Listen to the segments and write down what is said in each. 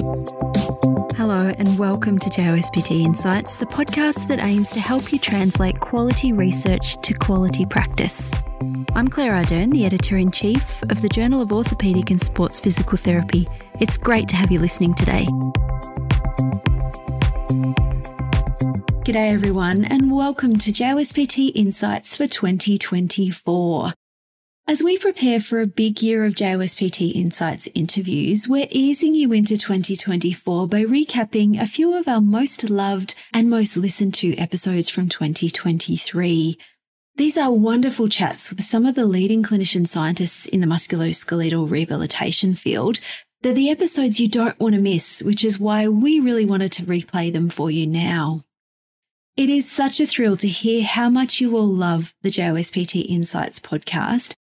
Hello, and welcome to JOSPT Insights, the podcast that aims to help you translate quality research to quality practice. I'm Claire Ardern, the editor in chief of the Journal of Orthopaedic and Sports Physical Therapy. It's great to have you listening today. G'day, everyone, and welcome to JOSPT Insights for 2024. As we prepare for a big year of JOSPT Insights interviews, we're easing you into 2024 by recapping a few of our most loved and most listened to episodes from 2023. These are wonderful chats with some of the leading clinician scientists in the musculoskeletal rehabilitation field. They're the episodes you don't want to miss, which is why we really wanted to replay them for you now. It is such a thrill to hear how much you all love the JOSPT Insights podcast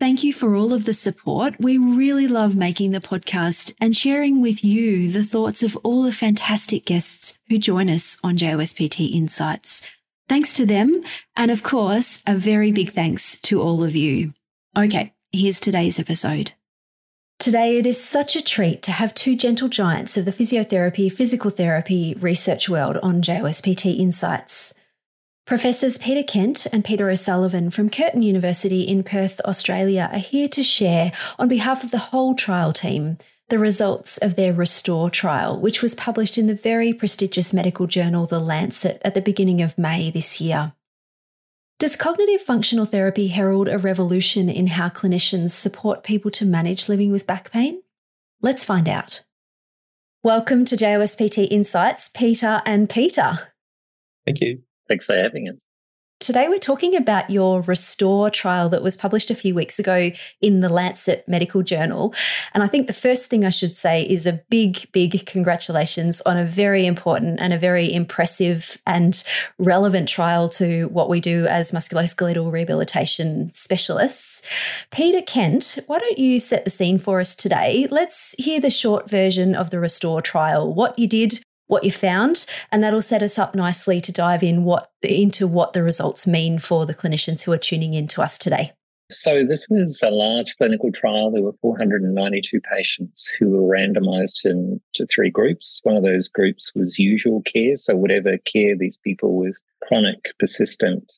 Thank you for all of the support. We really love making the podcast and sharing with you the thoughts of all the fantastic guests who join us on JOSPT Insights. Thanks to them. And of course, a very big thanks to all of you. Okay, here's today's episode. Today, it is such a treat to have two gentle giants of the physiotherapy, physical therapy research world on JOSPT Insights. Professors Peter Kent and Peter O'Sullivan from Curtin University in Perth, Australia, are here to share, on behalf of the whole trial team, the results of their Restore trial, which was published in the very prestigious medical journal The Lancet at the beginning of May this year. Does cognitive functional therapy herald a revolution in how clinicians support people to manage living with back pain? Let's find out. Welcome to JOSPT Insights, Peter and Peter. Thank you. Thanks for having us. Today, we're talking about your Restore trial that was published a few weeks ago in the Lancet Medical Journal. And I think the first thing I should say is a big, big congratulations on a very important and a very impressive and relevant trial to what we do as musculoskeletal rehabilitation specialists. Peter Kent, why don't you set the scene for us today? Let's hear the short version of the Restore trial, what you did, what you found, and that'll set us up nicely to dive in what into what the results mean for the clinicians who are tuning in to us today. So this was a large clinical trial. There were 492 patients who were randomized into three groups. One of those groups was usual care, so whatever care these people with chronic, persistent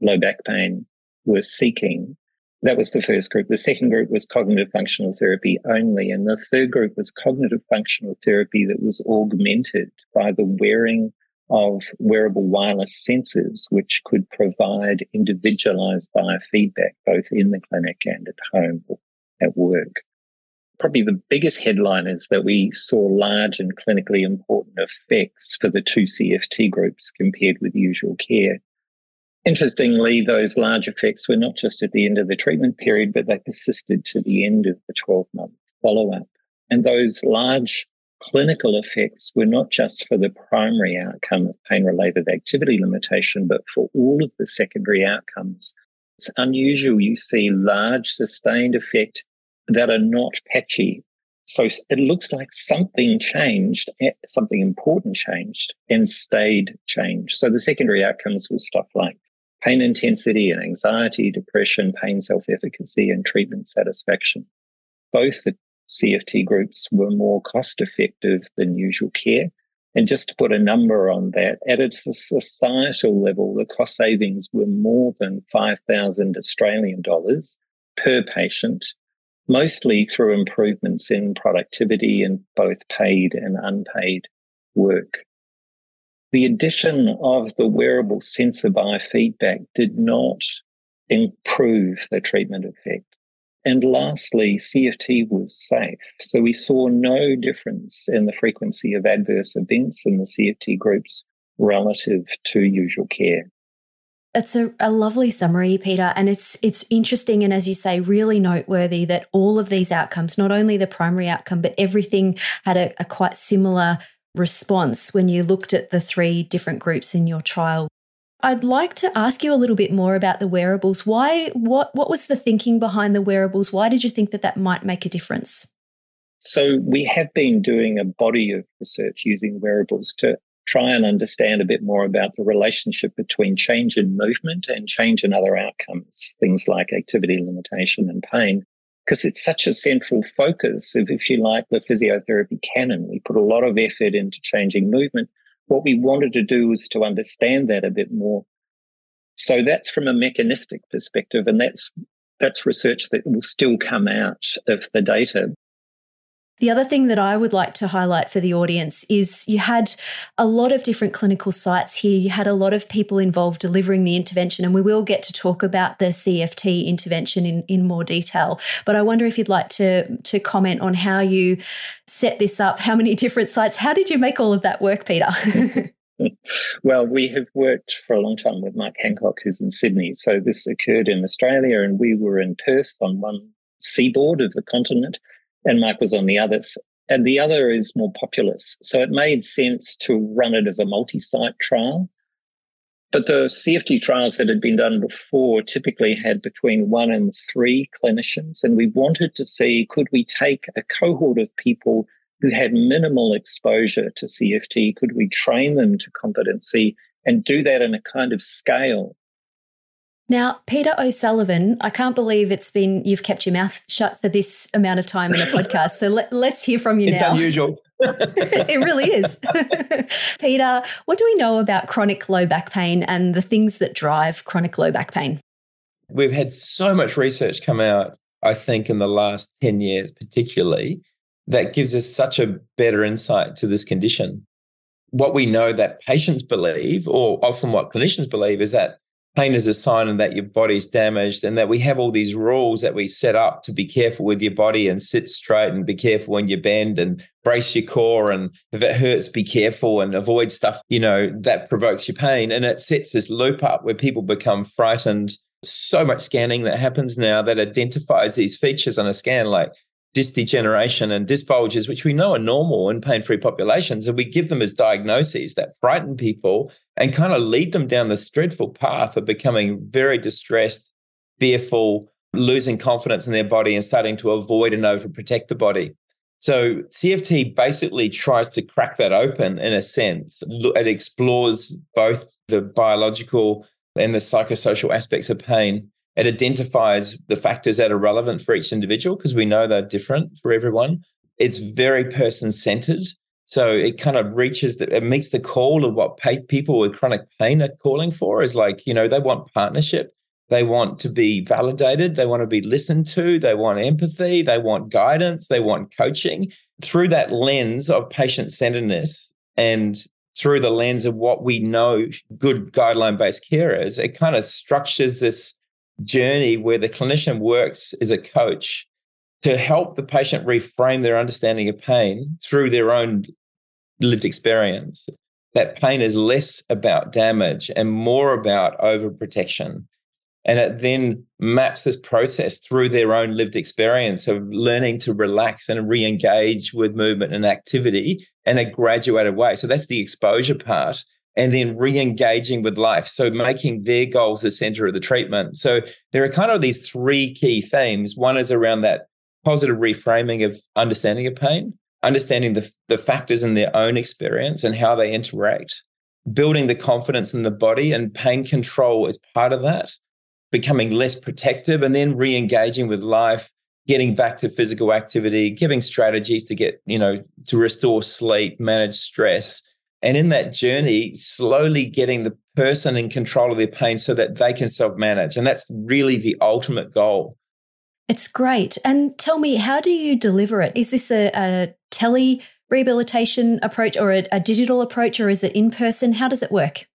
low back pain were seeking, that was the first group. The second group was cognitive functional therapy only. And the third group was cognitive functional therapy that was augmented by the wearing of wearable wireless sensors, which could provide individualized biofeedback both in the clinic and at home or at work. Probably the biggest headline is that we saw large and clinically important effects for the two CFT groups compared with usual care. Interestingly, those large effects were not just at the end of the treatment period, but they persisted to the end of the 12 month follow up. And those large clinical effects were not just for the primary outcome of pain related activity limitation, but for all of the secondary outcomes. It's unusual you see large sustained effect that are not patchy. So it looks like something changed, eh, something important changed and stayed changed. So the secondary outcomes was stuff like pain intensity and anxiety, depression, pain self efficacy, and treatment satisfaction. Both the CFT groups were more cost effective than usual care. And just to put a number on that, at a societal level, the cost savings were more than 5,000 Australian dollars per patient, mostly through improvements in productivity in both paid and unpaid work. The addition of the wearable sensor biofeedback did not improve the treatment effect. And lastly, CFT was safe. So we saw no difference in the frequency of adverse events in the CFT groups relative to usual care. It's a, a, lovely summary, Peter, and it's it's interesting and as you say, really noteworthy that all of these outcomes, not only the primary outcome, but everything had a, a quite similar response when you looked at the three different groups in your trial. I'd like to ask you a little bit more about the wearables. Why what what was the thinking behind the wearables? Why did you think that that might make a difference? So we have been doing a body of research using wearables to try and understand a bit more about the relationship between change in movement and change in other outcomes, things like activity limitation and pain. Because it's such a central focus of, if you like, the physiotherapy canon. We put a lot of effort into changing movement. What we wanted to do was to understand that a bit more. So that's from a mechanistic perspective, and that's that's research that will still come out of the data. The other thing that I would like to highlight for the audience is you had a lot of different clinical sites here. You had a lot of people involved delivering the intervention, and we will get to talk about the CFT intervention in, in more detail. But I wonder if you'd like to, to comment on how you set this up, how many different sites, how did you make all of that work, Peter? well, we have worked for a long time with Mike Hancock, who's in Sydney. So this occurred in Australia, and we were in Perth on one seaboard of the continent and Mike was on the others. And the other is more populous. So it made sense to run it as a multi site trial. But the CFT trials that had been done before typically had between one and three clinicians. And we wanted to see could we take a cohort of people who had minimal exposure to CFT, could we train them to competency and do that in a kind of scale now, Peter O'Sullivan, I can't believe it's been you've kept your mouth shut for this amount of time in a podcast. So let, us hear from you it's now. It's unusual. it really is. Peter, what do we know about chronic low back pain and the things that drive chronic low back pain? We've had so much research come out, I think, in the last 10 years, particularly, that gives us such a better insight to this condition. What we know that patients believe, or often what clinicians believe, is that pain is a sign that your body's damaged and that we have all these rules that we set up to be careful with your body and sit straight and be careful when you bend and brace your core and if it hurts be careful and avoid stuff you know that provokes your pain. And it sets this loop up where people become frightened. So much scanning that happens now that identifies these features on a scan like disc degeneration and disc bulges, which we know are normal in pain free populations. And we give them as diagnoses that frighten people and kind of lead them down this dreadful path of becoming very distressed, fearful, losing confidence in their body and starting to avoid and overprotect the body. So CFT basically tries to crack that open in a sense. It explores both the biological and the psychosocial aspects of pain it identifies the factors that are relevant for each individual because we know they're different for everyone. It's very person centered. So it kind of reaches that it meets the call of what people with chronic pain are calling for is like, you know, they want partnership. They want to be validated. They want to be listened to. They want empathy. They want guidance. They want coaching through that lens of patient centeredness and through the lens of what we know good guideline based care is. It kind of structures this journey where the clinician works as a coach to help the patient reframe their understanding of pain through their own lived experience. That pain is less about damage and more about overprotection. And it then maps this process through their own lived experience of learning to relax and re engage with movement and activity in a graduated way. So that's the exposure part and then re-engaging with life. So making their goals the center of the treatment. So there are kind of these three key themes. One is around that positive reframing of understanding of pain understanding the, the factors in their own experience and how they interact building the confidence in the body and pain control is part of that becoming less protective and then re-engaging with life getting back to physical activity giving strategies to get you know to restore sleep manage stress and in that journey, slowly getting the person in control of their pain so that they can self manage. And that's really the ultimate goal. It's great. And tell me, how do you deliver it? Is this a, a tele rehabilitation approach or a, a, digital approach, or is it in person? How does it work?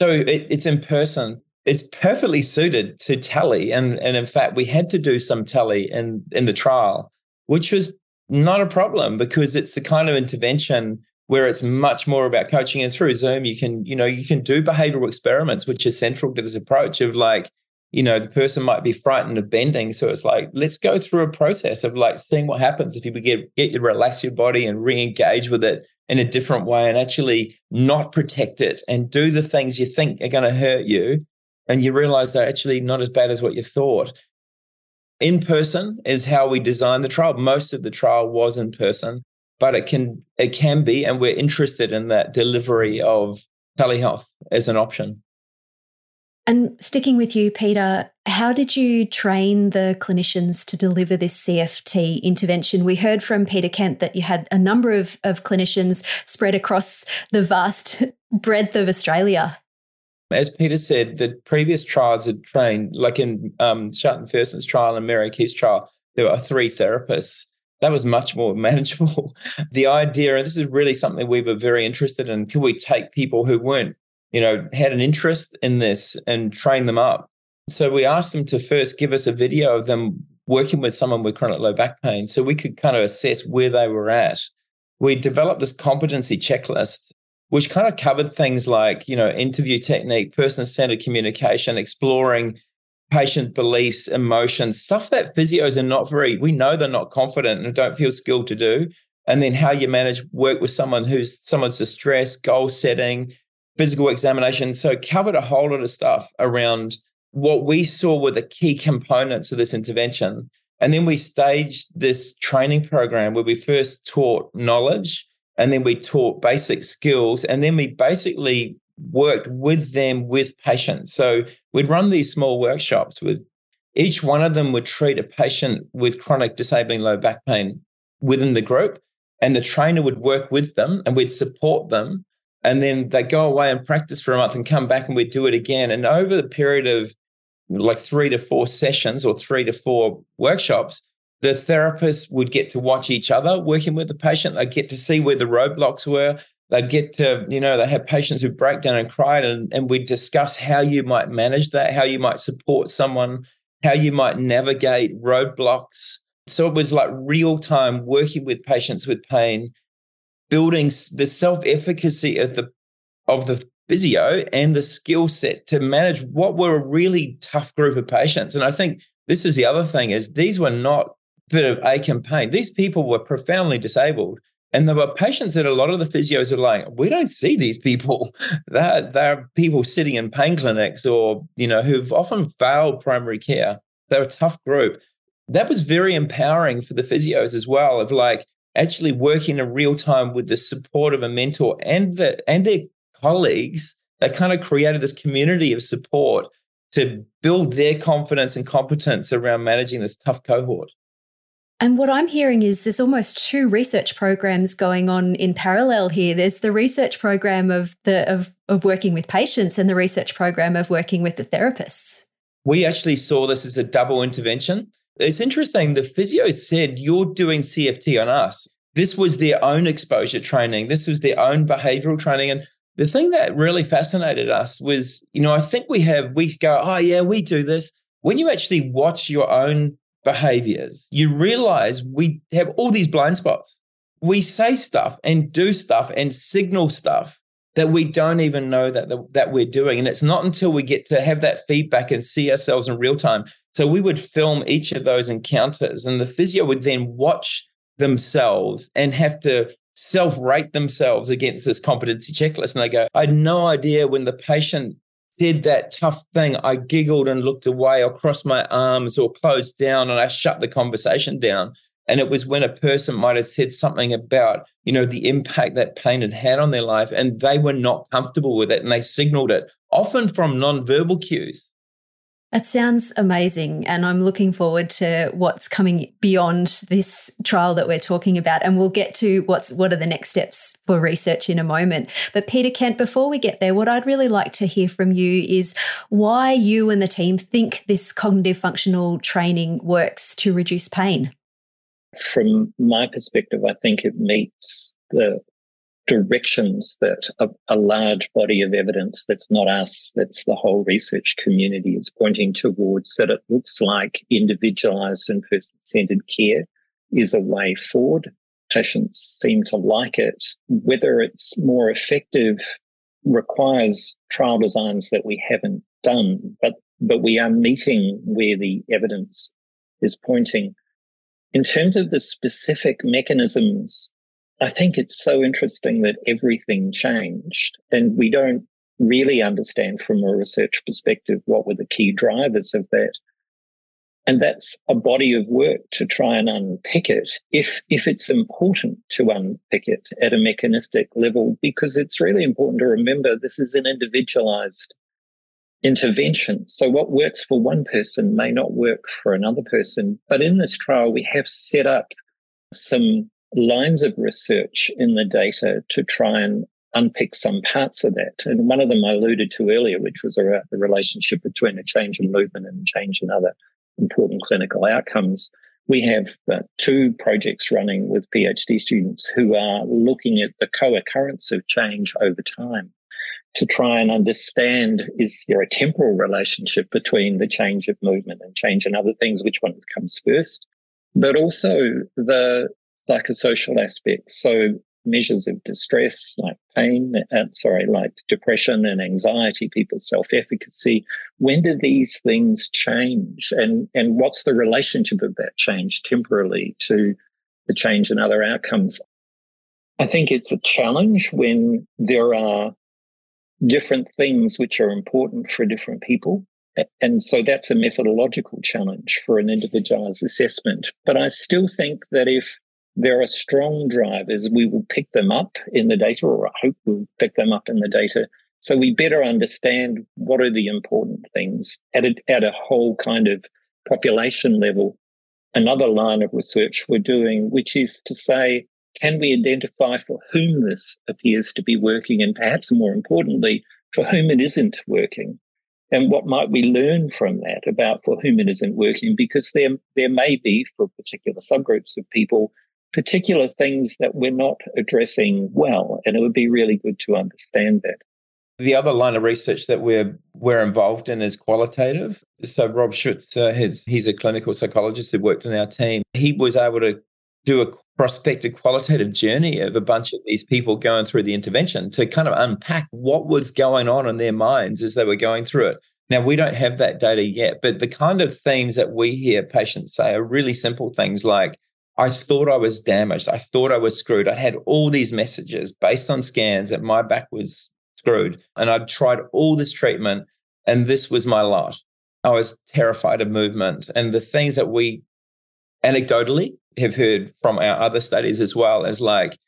So it, it's in person. It's perfectly suited to tele. And, and in fact, we had to do some tele in, in the trial, which was not a problem because it's the kind of intervention where it's much more about coaching. And through zoom you can you know you can do behavioral experiments which is central to this approach of like you know the person might be frightened of bending. So it's like let's go through a process of like seeing what happens if you get get you relax your body and re-engage with it in a different way and actually not protect it and do the things you think are going to hurt you and you realize they're actually not as bad as what you thought. In person is how we designed the trial. Most of the trial was in person but it can it can be, and we're interested in that delivery of telehealth as an option. And sticking with you, Peter, how did you train the clinicians to deliver this CFT intervention? We heard from Peter Kent that you had a number of, of clinicians spread across the vast breadth of Australia. As Peter said, the previous trials had trained, like in um, Fersum's trial and Mary Keith's trial, there were three therapists. That was much more manageable. the idea, and this is really something we were very interested in, could we take people who weren't, you know, had an interest in this and train them up? So we asked them to first give us a video of them working with someone with chronic low back pain so we could kind of assess where they were at. We developed this competency checklist which kind of covered things like, you know, interview technique, person centered communication, exploring patient beliefs, emotions, stuff that physios are not very, we know they're not confident and don't feel skilled to do. And then how you manage work with someone who's someone's distress, goal setting, physical examination. So covered a whole lot of stuff around what we saw were the key components of this intervention. And then we staged this training program where we first taught knowledge and then we taught basic skills and then we basically worked with them with patients so we'd run these small workshops with each one of them would treat a patient with chronic disabling low back pain within the group and the trainer would work with them and we'd support them and then they go away and practice for a month and come back and we'd do it again and over the period of like three to four sessions or three to four workshops the therapist would get to watch each other working with the patient. They'd get to see where the roadblocks were. They get to, you know, they have patients who break down and cry, and, and we discuss how you might manage that, how you might support someone, how you might navigate roadblocks. So it was like real time working with patients with pain, building the self efficacy of the of the physio and the skill set to manage what were a really tough group of patients. And I think this is the other thing is these were not bit of ache pain. These people were profoundly disabled. And there were patients that a lot of the physios are like, we don't see these people. They're, they're people sitting in pain clinics or, you know, who've often failed primary care. They're a tough group. That was very empowering for the physios as well, of like actually working in real time with the support of a mentor and the and their colleagues. They kind of created this community of support to build their confidence and competence around managing this tough cohort. And what I'm hearing is there's almost two research programs going on in parallel here. There's the research program of the of of working with patients and the research program of working with the therapists. We actually saw this as a double intervention. It's interesting. The physio said, You're doing CFT on us. This was their own exposure training. This was their own behavioral training. And the thing that really fascinated us was, you know, I think we have, we go, Oh, yeah, we do this. When you actually watch your own behaviors, you realize we have all these blind spots. We say stuff and do stuff and signal stuff that we don't even know that that we're doing. And it's not until we get to have that feedback and see ourselves in real time. So we would film each of those encounters and the physio would then watch themselves and have to self-rate themselves against this competency checklist. And they go i had no idea when the patient said that tough thing, I giggled and looked away or crossed my arms or closed down and I shut the conversation down. And it was when a person might have said something about, you know, the impact that pain had had on their life and they were not comfortable with it and they signaled it, often from nonverbal cues. That sounds amazing. And I'm looking forward to what's coming beyond this trial that we're talking about. And we'll get to what's what are the next steps for research in a moment. But Peter Kent, before we get there, what I'd really like to hear from you is why you and the team think this cognitive functional training works to reduce pain. From my perspective, I think it meets the directions that a, a, large body of evidence that's not us, that's the whole research community is pointing towards that it looks like individualized and person centered care is a way forward. Patients seem to like it. Whether it's more effective requires trial designs that we haven't done, but, but we are meeting where the evidence is pointing. In terms of the specific mechanisms I think it's so interesting that everything changed and we don't really understand from a research perspective what were the key drivers of that. And that's a body of work to try and unpick it if, if it's important to unpick it at a mechanistic level, because it's really important to remember this is an individualized intervention. So, what works for one person may not work for another person. But in this trial, we have set up some lines of research in the data to try and unpick some parts of that. And one of them I alluded to earlier, which was around the relationship between a change in movement and change in other important clinical outcomes. We have uh, two projects running with PhD students who are looking at the co occurrence of change over time to try and understand is there a temporal relationship between the change of movement and change in other things, which one comes first, but also the psychosocial aspects. So measures of distress like pain, uh, sorry, like depression and anxiety, people's self-efficacy. When do these things change, and and what's the relationship of that change temporally to the change in other outcomes? I think it's a challenge when there are different things which are important for different people. And so that's a methodological challenge for an individualized assessment. But I still think that if there are strong drivers, we will pick them up in the data, or I hope we'll pick them up in the data. So we better understand what are the important things at a, at a whole kind of population level. Another line of research we're doing, which is to say, can we identify for whom this appears to be working? And perhaps more importantly, for whom it isn't working? And what might we learn from that about for whom it isn't working? Because there, there may be for particular subgroups of people, particular things that we're not addressing well. And it would be really good to understand that. The other line of research that we're we're involved in is qualitative. So Rob Schutz, he's a clinical psychologist who worked in our team. He was able to do a prospective qualitative journey of a bunch of these people going through the intervention to kind of unpack what was going on in their minds as they were going through it. Now, we don't have that data yet, but the kind of themes that we hear patients say are really simple things like, I thought I was damaged. I thought I was screwed. I had all these messages based on scans that my back was screwed. And I'd tried all this treatment, and this was my lot. I was terrified of movement. And the things that we anecdotally have heard from our other studies as well as like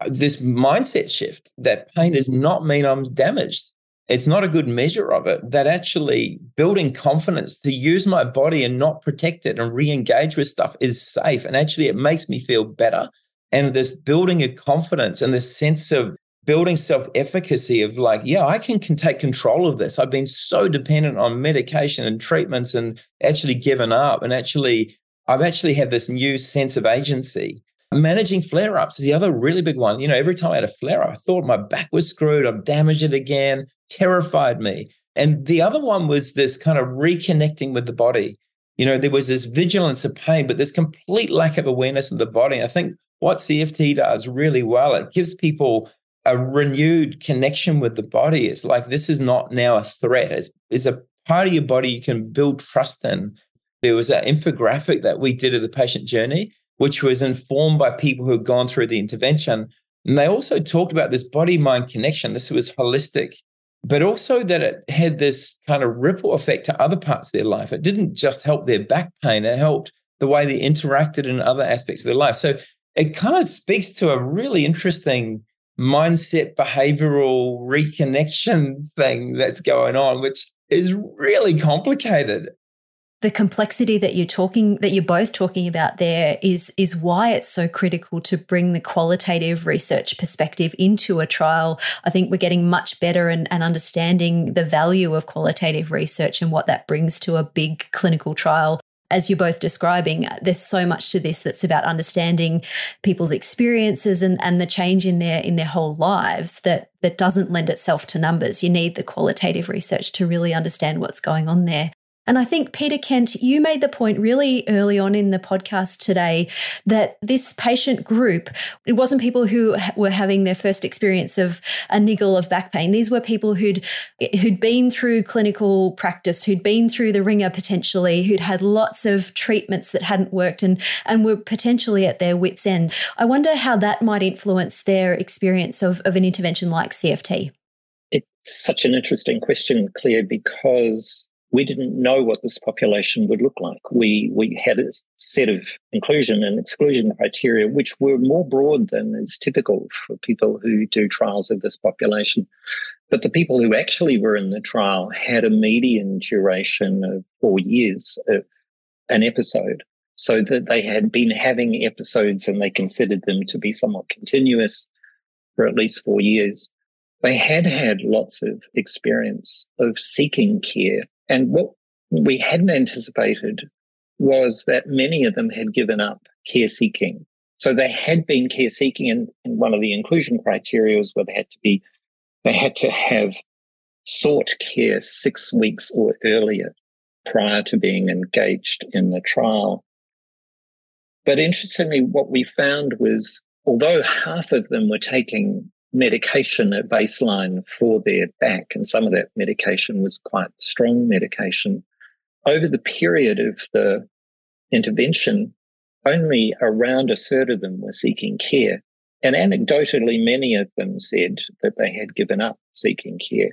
uh, this mindset shift that pain does not mean I'm damaged. It's not a good measure of it. That actually building confidence to use my body and not protect it and re engage with stuff is safe. And actually, it makes me feel better. And this building of confidence and this sense of building self efficacy of like, yeah, I can, can take control of this. I've been so dependent on medication and treatments and actually given up and actually I've actually had this new sense of agency. Managing flare ups is the other really big one. You know, every time I had a flare up, I thought my back was screwed. I've damaged it again, terrified me. And the other one was this kind of reconnecting with the body. You know, there was this vigilance of pain, but this complete lack of awareness of the body. I think what CFT does really well, it gives people a renewed connection with the body. It's like this is not now a threat. It's, it's a part of your body you can build trust in there was an infographic that we did of the patient journey, which was informed by people who had gone through the intervention. And they also talked about this body mind connection. This was holistic, but also that it had this kind of ripple effect to other parts of their life. It didn't just help their back pain, it helped the way they interacted in other aspects of their life. So it kind of speaks to a really interesting mindset behavioral reconnection thing that's going on, which is really complicated the complexity that you're talking that you're both talking about there is is why it's so critical to bring the qualitative research perspective into a trial i think we're getting much better and, and understanding the value of qualitative research and what that brings to a big clinical trial as you're both describing, there's so much to this that's about understanding people's experiences and, and the change in their in their whole lives that that doesn't lend itself to numbers. You need the qualitative research to really understand what's going on there. And I think, Peter Kent, you made the point really early on in the podcast today that this patient group, it wasn't people who were having their first experience of a niggle of back pain. These were people who'd, who'd been through clinical practice, who'd been through the ringer potentially, who'd had lots of treatments that hadn't worked and, and were potentially at their wits' end. I wonder how that might influence their experience of, of an intervention like CFT. It's such an interesting question, Claire, because we didn't know what this population would look like. We we had a set of inclusion and exclusion criteria which were more broad than is typical for people who do trials of this population. But the people who actually were in the trial had a median duration of four years of an episode. So that they had been having episodes and they considered them to be somewhat continuous for at least four years. They had had lots of experience of seeking care. And what we hadn't anticipated was that many of them had given up care seeking. So they had been care seeking, and, and one of the inclusion criteria was where they had to be, they had to have sought care six weeks or earlier prior to being engaged in the trial. But interestingly, what we found was although half of them were taking medication at baseline for their back, and some of that medication was quite strong medication, over the period of the intervention, only around a third of them were seeking care. And anecdotally, many of them said that they had given up seeking care.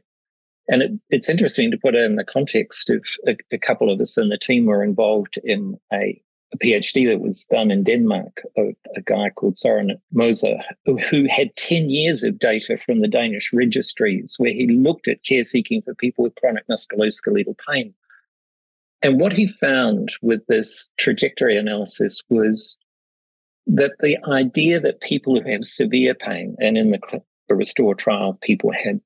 And it, it's interesting to put it in the context of a, a, couple of us in the team were involved in a, a PhD that was done in Denmark, a, a guy called Soren Moser, who, had 10 years of data from the Danish registries where he looked at care seeking for people with chronic musculoskeletal pain. And what he found with this trajectory analysis was that the idea that people who have severe pain, and in the, the Restore trial, people had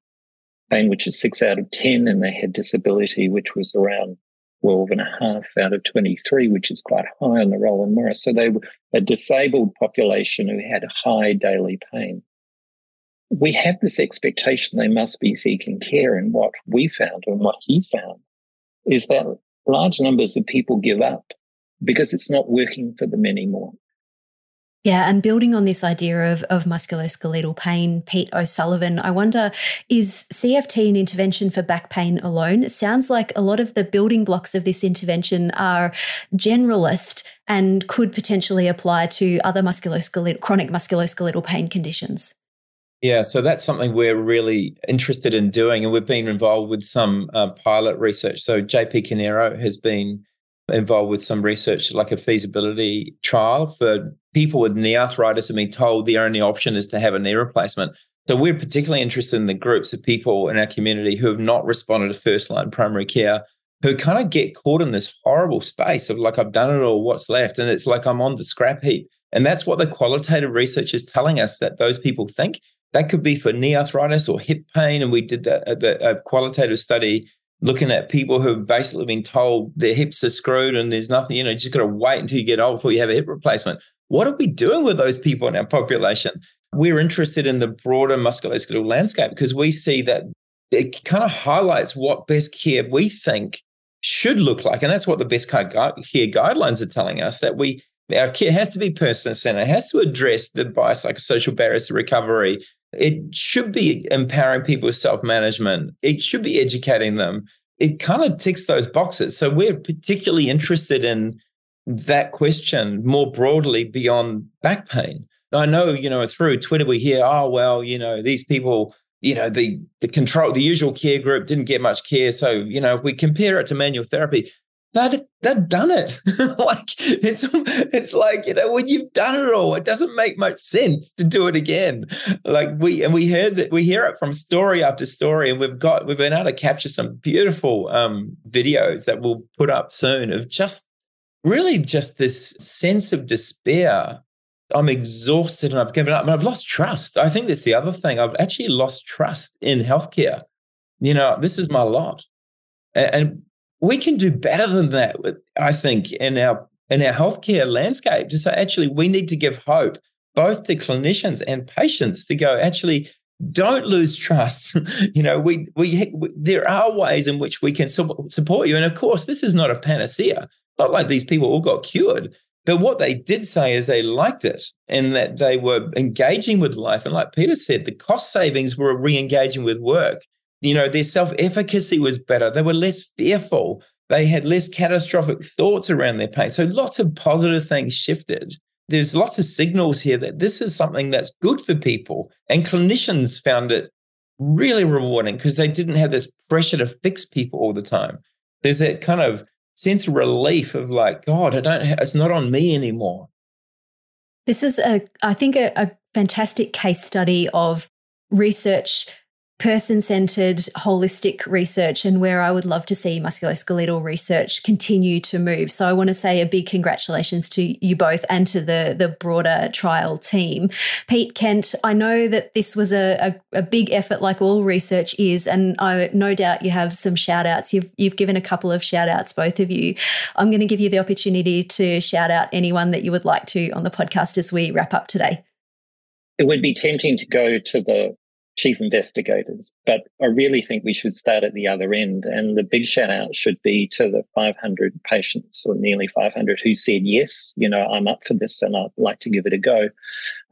pain which is six out of 10, and they had disability which was around 12 and a half out of 23, which is quite high on the Roland Morris. So they were a disabled population who had high daily pain. We have this expectation they must be seeking care. And what we found and what he found is that large numbers of people give up because it's not working for them anymore. Yeah, and building on this idea of, of musculoskeletal pain, Pete O'Sullivan, I wonder is CFT an intervention for back pain alone? It sounds like a lot of the building blocks of this intervention are generalist and could potentially apply to other musculoskeletal, chronic musculoskeletal pain conditions. Yeah, so that's something we're really interested in doing, and we've been involved with some uh, pilot research. So JP Caneiro has been involved with some research, like a feasibility trial for people with knee arthritis have been told the only option is to have a knee replacement. So we're particularly interested in the groups of people in our community who have not responded to first line primary care, who kind of get caught in this horrible space of like, I've done it all, what's left? And it's like I'm on the scrap heap. And that's what the qualitative research is telling us that those people think. That could be for knee arthritis or hip pain. And we did the, the a qualitative study looking at people who have basically been told their hips are screwed and there's nothing, you know, just got to wait until you get old before you have a hip replacement. What are we doing with those people in our population? We're interested in the broader musculoskeletal landscape because we see that it kind of highlights what best care we think should look like. And that's what the best care guidelines are telling us that we our care has to be person centered, has to address the biopsychosocial barriers to recovery, it should be empowering people with self management. It should be educating them. It kind of ticks those boxes. So we're particularly interested in that question more broadly beyond back pain. I know, you know, through Twitter we hear, oh well, you know, these people, you know, the the control, the usual care group didn't get much care. So, you know, if we compare it to manual therapy, that they've done it. like it's it's like you know when you've done it all, it doesn't make much sense to do it again. Like we and we heard that we hear it from story after story, and we've got we've been able to capture some beautiful um, videos that we'll put up soon of just really just this sense of despair. I'm exhausted and I've given up and I've lost trust. I think that's the other thing. I've actually lost trust in healthcare. You know, this is my lot. And we can do better than that. I think in our in our healthcare landscape to say actually we need to give hope both to clinicians and patients to go actually don't lose trust. you know, we, we, we there are ways in which we can support you, and of course, this is not a panacea. Not like these people all got cured, but what they did say is they liked it and that they were engaging with life. And like Peter said, the cost savings were re-engaging with work. You know, their self efficacy was better. They were less fearful. They had less catastrophic thoughts around their pain. So lots of positive things shifted. There's lots of signals here that this is something that's good for people. And clinicians found it really rewarding because they didn't have this pressure to fix people all the time. There's that kind of sense of relief of like, God, I don't, it's not on me anymore. This is a, I think, a, a fantastic case study of research person centered, holistic research and where I would love to see musculoskeletal research continue to move. So I want to say a big congratulations to you both and to the, the broader trial team. Pete Kent, I know that this was a, a, a big effort, like all research is, and I no doubt you have some shout outs. You've, you've given a couple of shout outs, both of you. I'm going to give you the opportunity to shout out anyone that you would like to on the podcast as we wrap up today. It would be tempting to go to the chief investigators. But I really think we should start at the other end. And the big shout out should be to the 500 patients or nearly 500 who said, yes, you know, I'm up for this and I'd like to give it a go.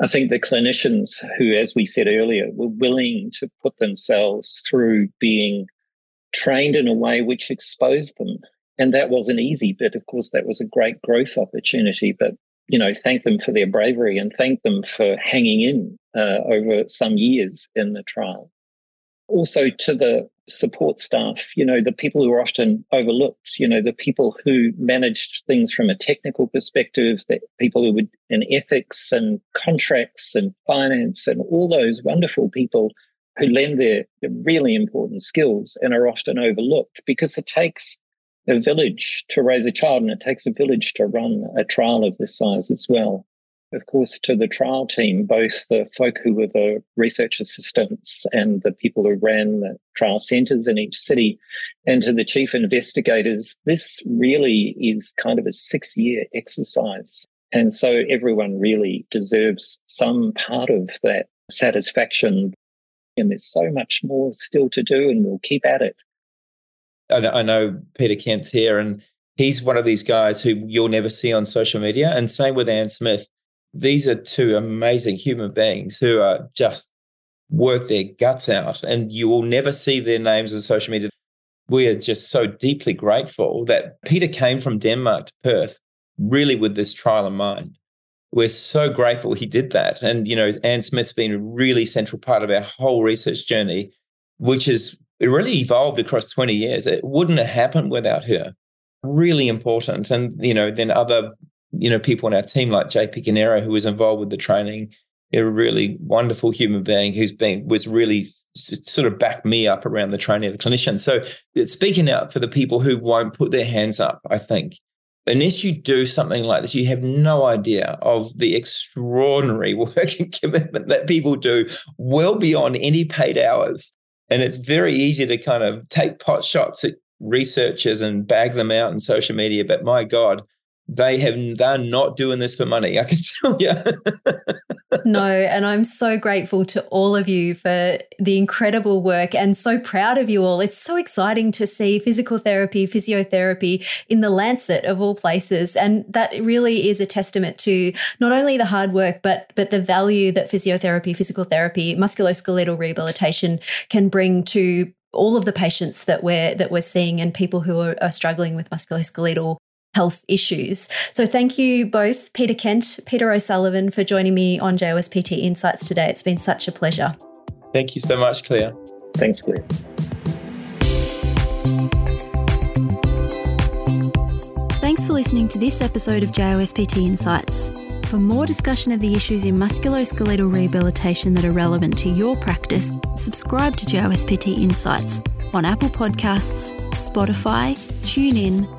I think the clinicians who, as we said earlier, were willing to put themselves through being trained in a way which exposed them. And that wasn't easy, but of course, that was a great growth opportunity. But you know, thank them for their bravery and thank them for hanging in uh, over some years in the trial. Also, to the support staff, you know, the people who are often overlooked, you know, the people who managed things from a technical perspective, the people who would in ethics and contracts and finance and all those wonderful people who lend their really important skills and are often overlooked because it takes a village to raise a child, and it takes a village to run a trial of this size as well. Of course, to the trial team, both the folk who were the research assistants and the people who ran the trial centres in each city, and to the chief investigators, this really is kind of a six year exercise. And so everyone really deserves some part of that satisfaction. And there's so much more still to do, and we'll keep at it. I know Peter Kent's here, and he's one of these guys who you'll never see on social media. And same with Anne Smith. These are two amazing human beings who are just work their guts out, and you will never see their names on social media. We are just so deeply grateful that Peter came from Denmark to Perth, really with this trial in mind. We're so grateful he did that. And, you know, Anne Smith's been a really central part of our whole research journey, which has really evolved across 20 years. It wouldn't have happened without her. Really important. And, you know, then other, you know, people on our team like JP Caneiro, who was involved with the training, a really wonderful human being who's been, was really sort of backed me up around the training of the clinician. So it's speaking out for the people who won't put their hands up, I think. Unless you do something like this, you have no idea of the extraordinary work and commitment that people do well beyond any paid hours and it's very easy to kind of take pot shots at researchers and bag them out in social media. But my God, they have they're not doing this for money. I can tell you. no, and I'm so grateful to all of you for the incredible work and so proud of you all. It's so exciting to see physical therapy, physiotherapy in the Lancet of all places, and that really is a testament to not only the hard work but but the value that physiotherapy, physical therapy, musculoskeletal rehabilitation can bring to all of the patients that we're that we're seeing and people who are, are struggling with musculoskeletal health issues. So thank you both, Peter Kent, Peter O'Sullivan, for joining me on JOSPT Insights today. It's been such a pleasure. Thank you so much, Claire. Thanks, Claire. Thanks for listening to this episode of JOSPT Insights. For more discussion of the issues in musculoskeletal rehabilitation that are relevant to your practice, subscribe to JOSPT Insights on Apple Podcasts, Spotify, TuneIn,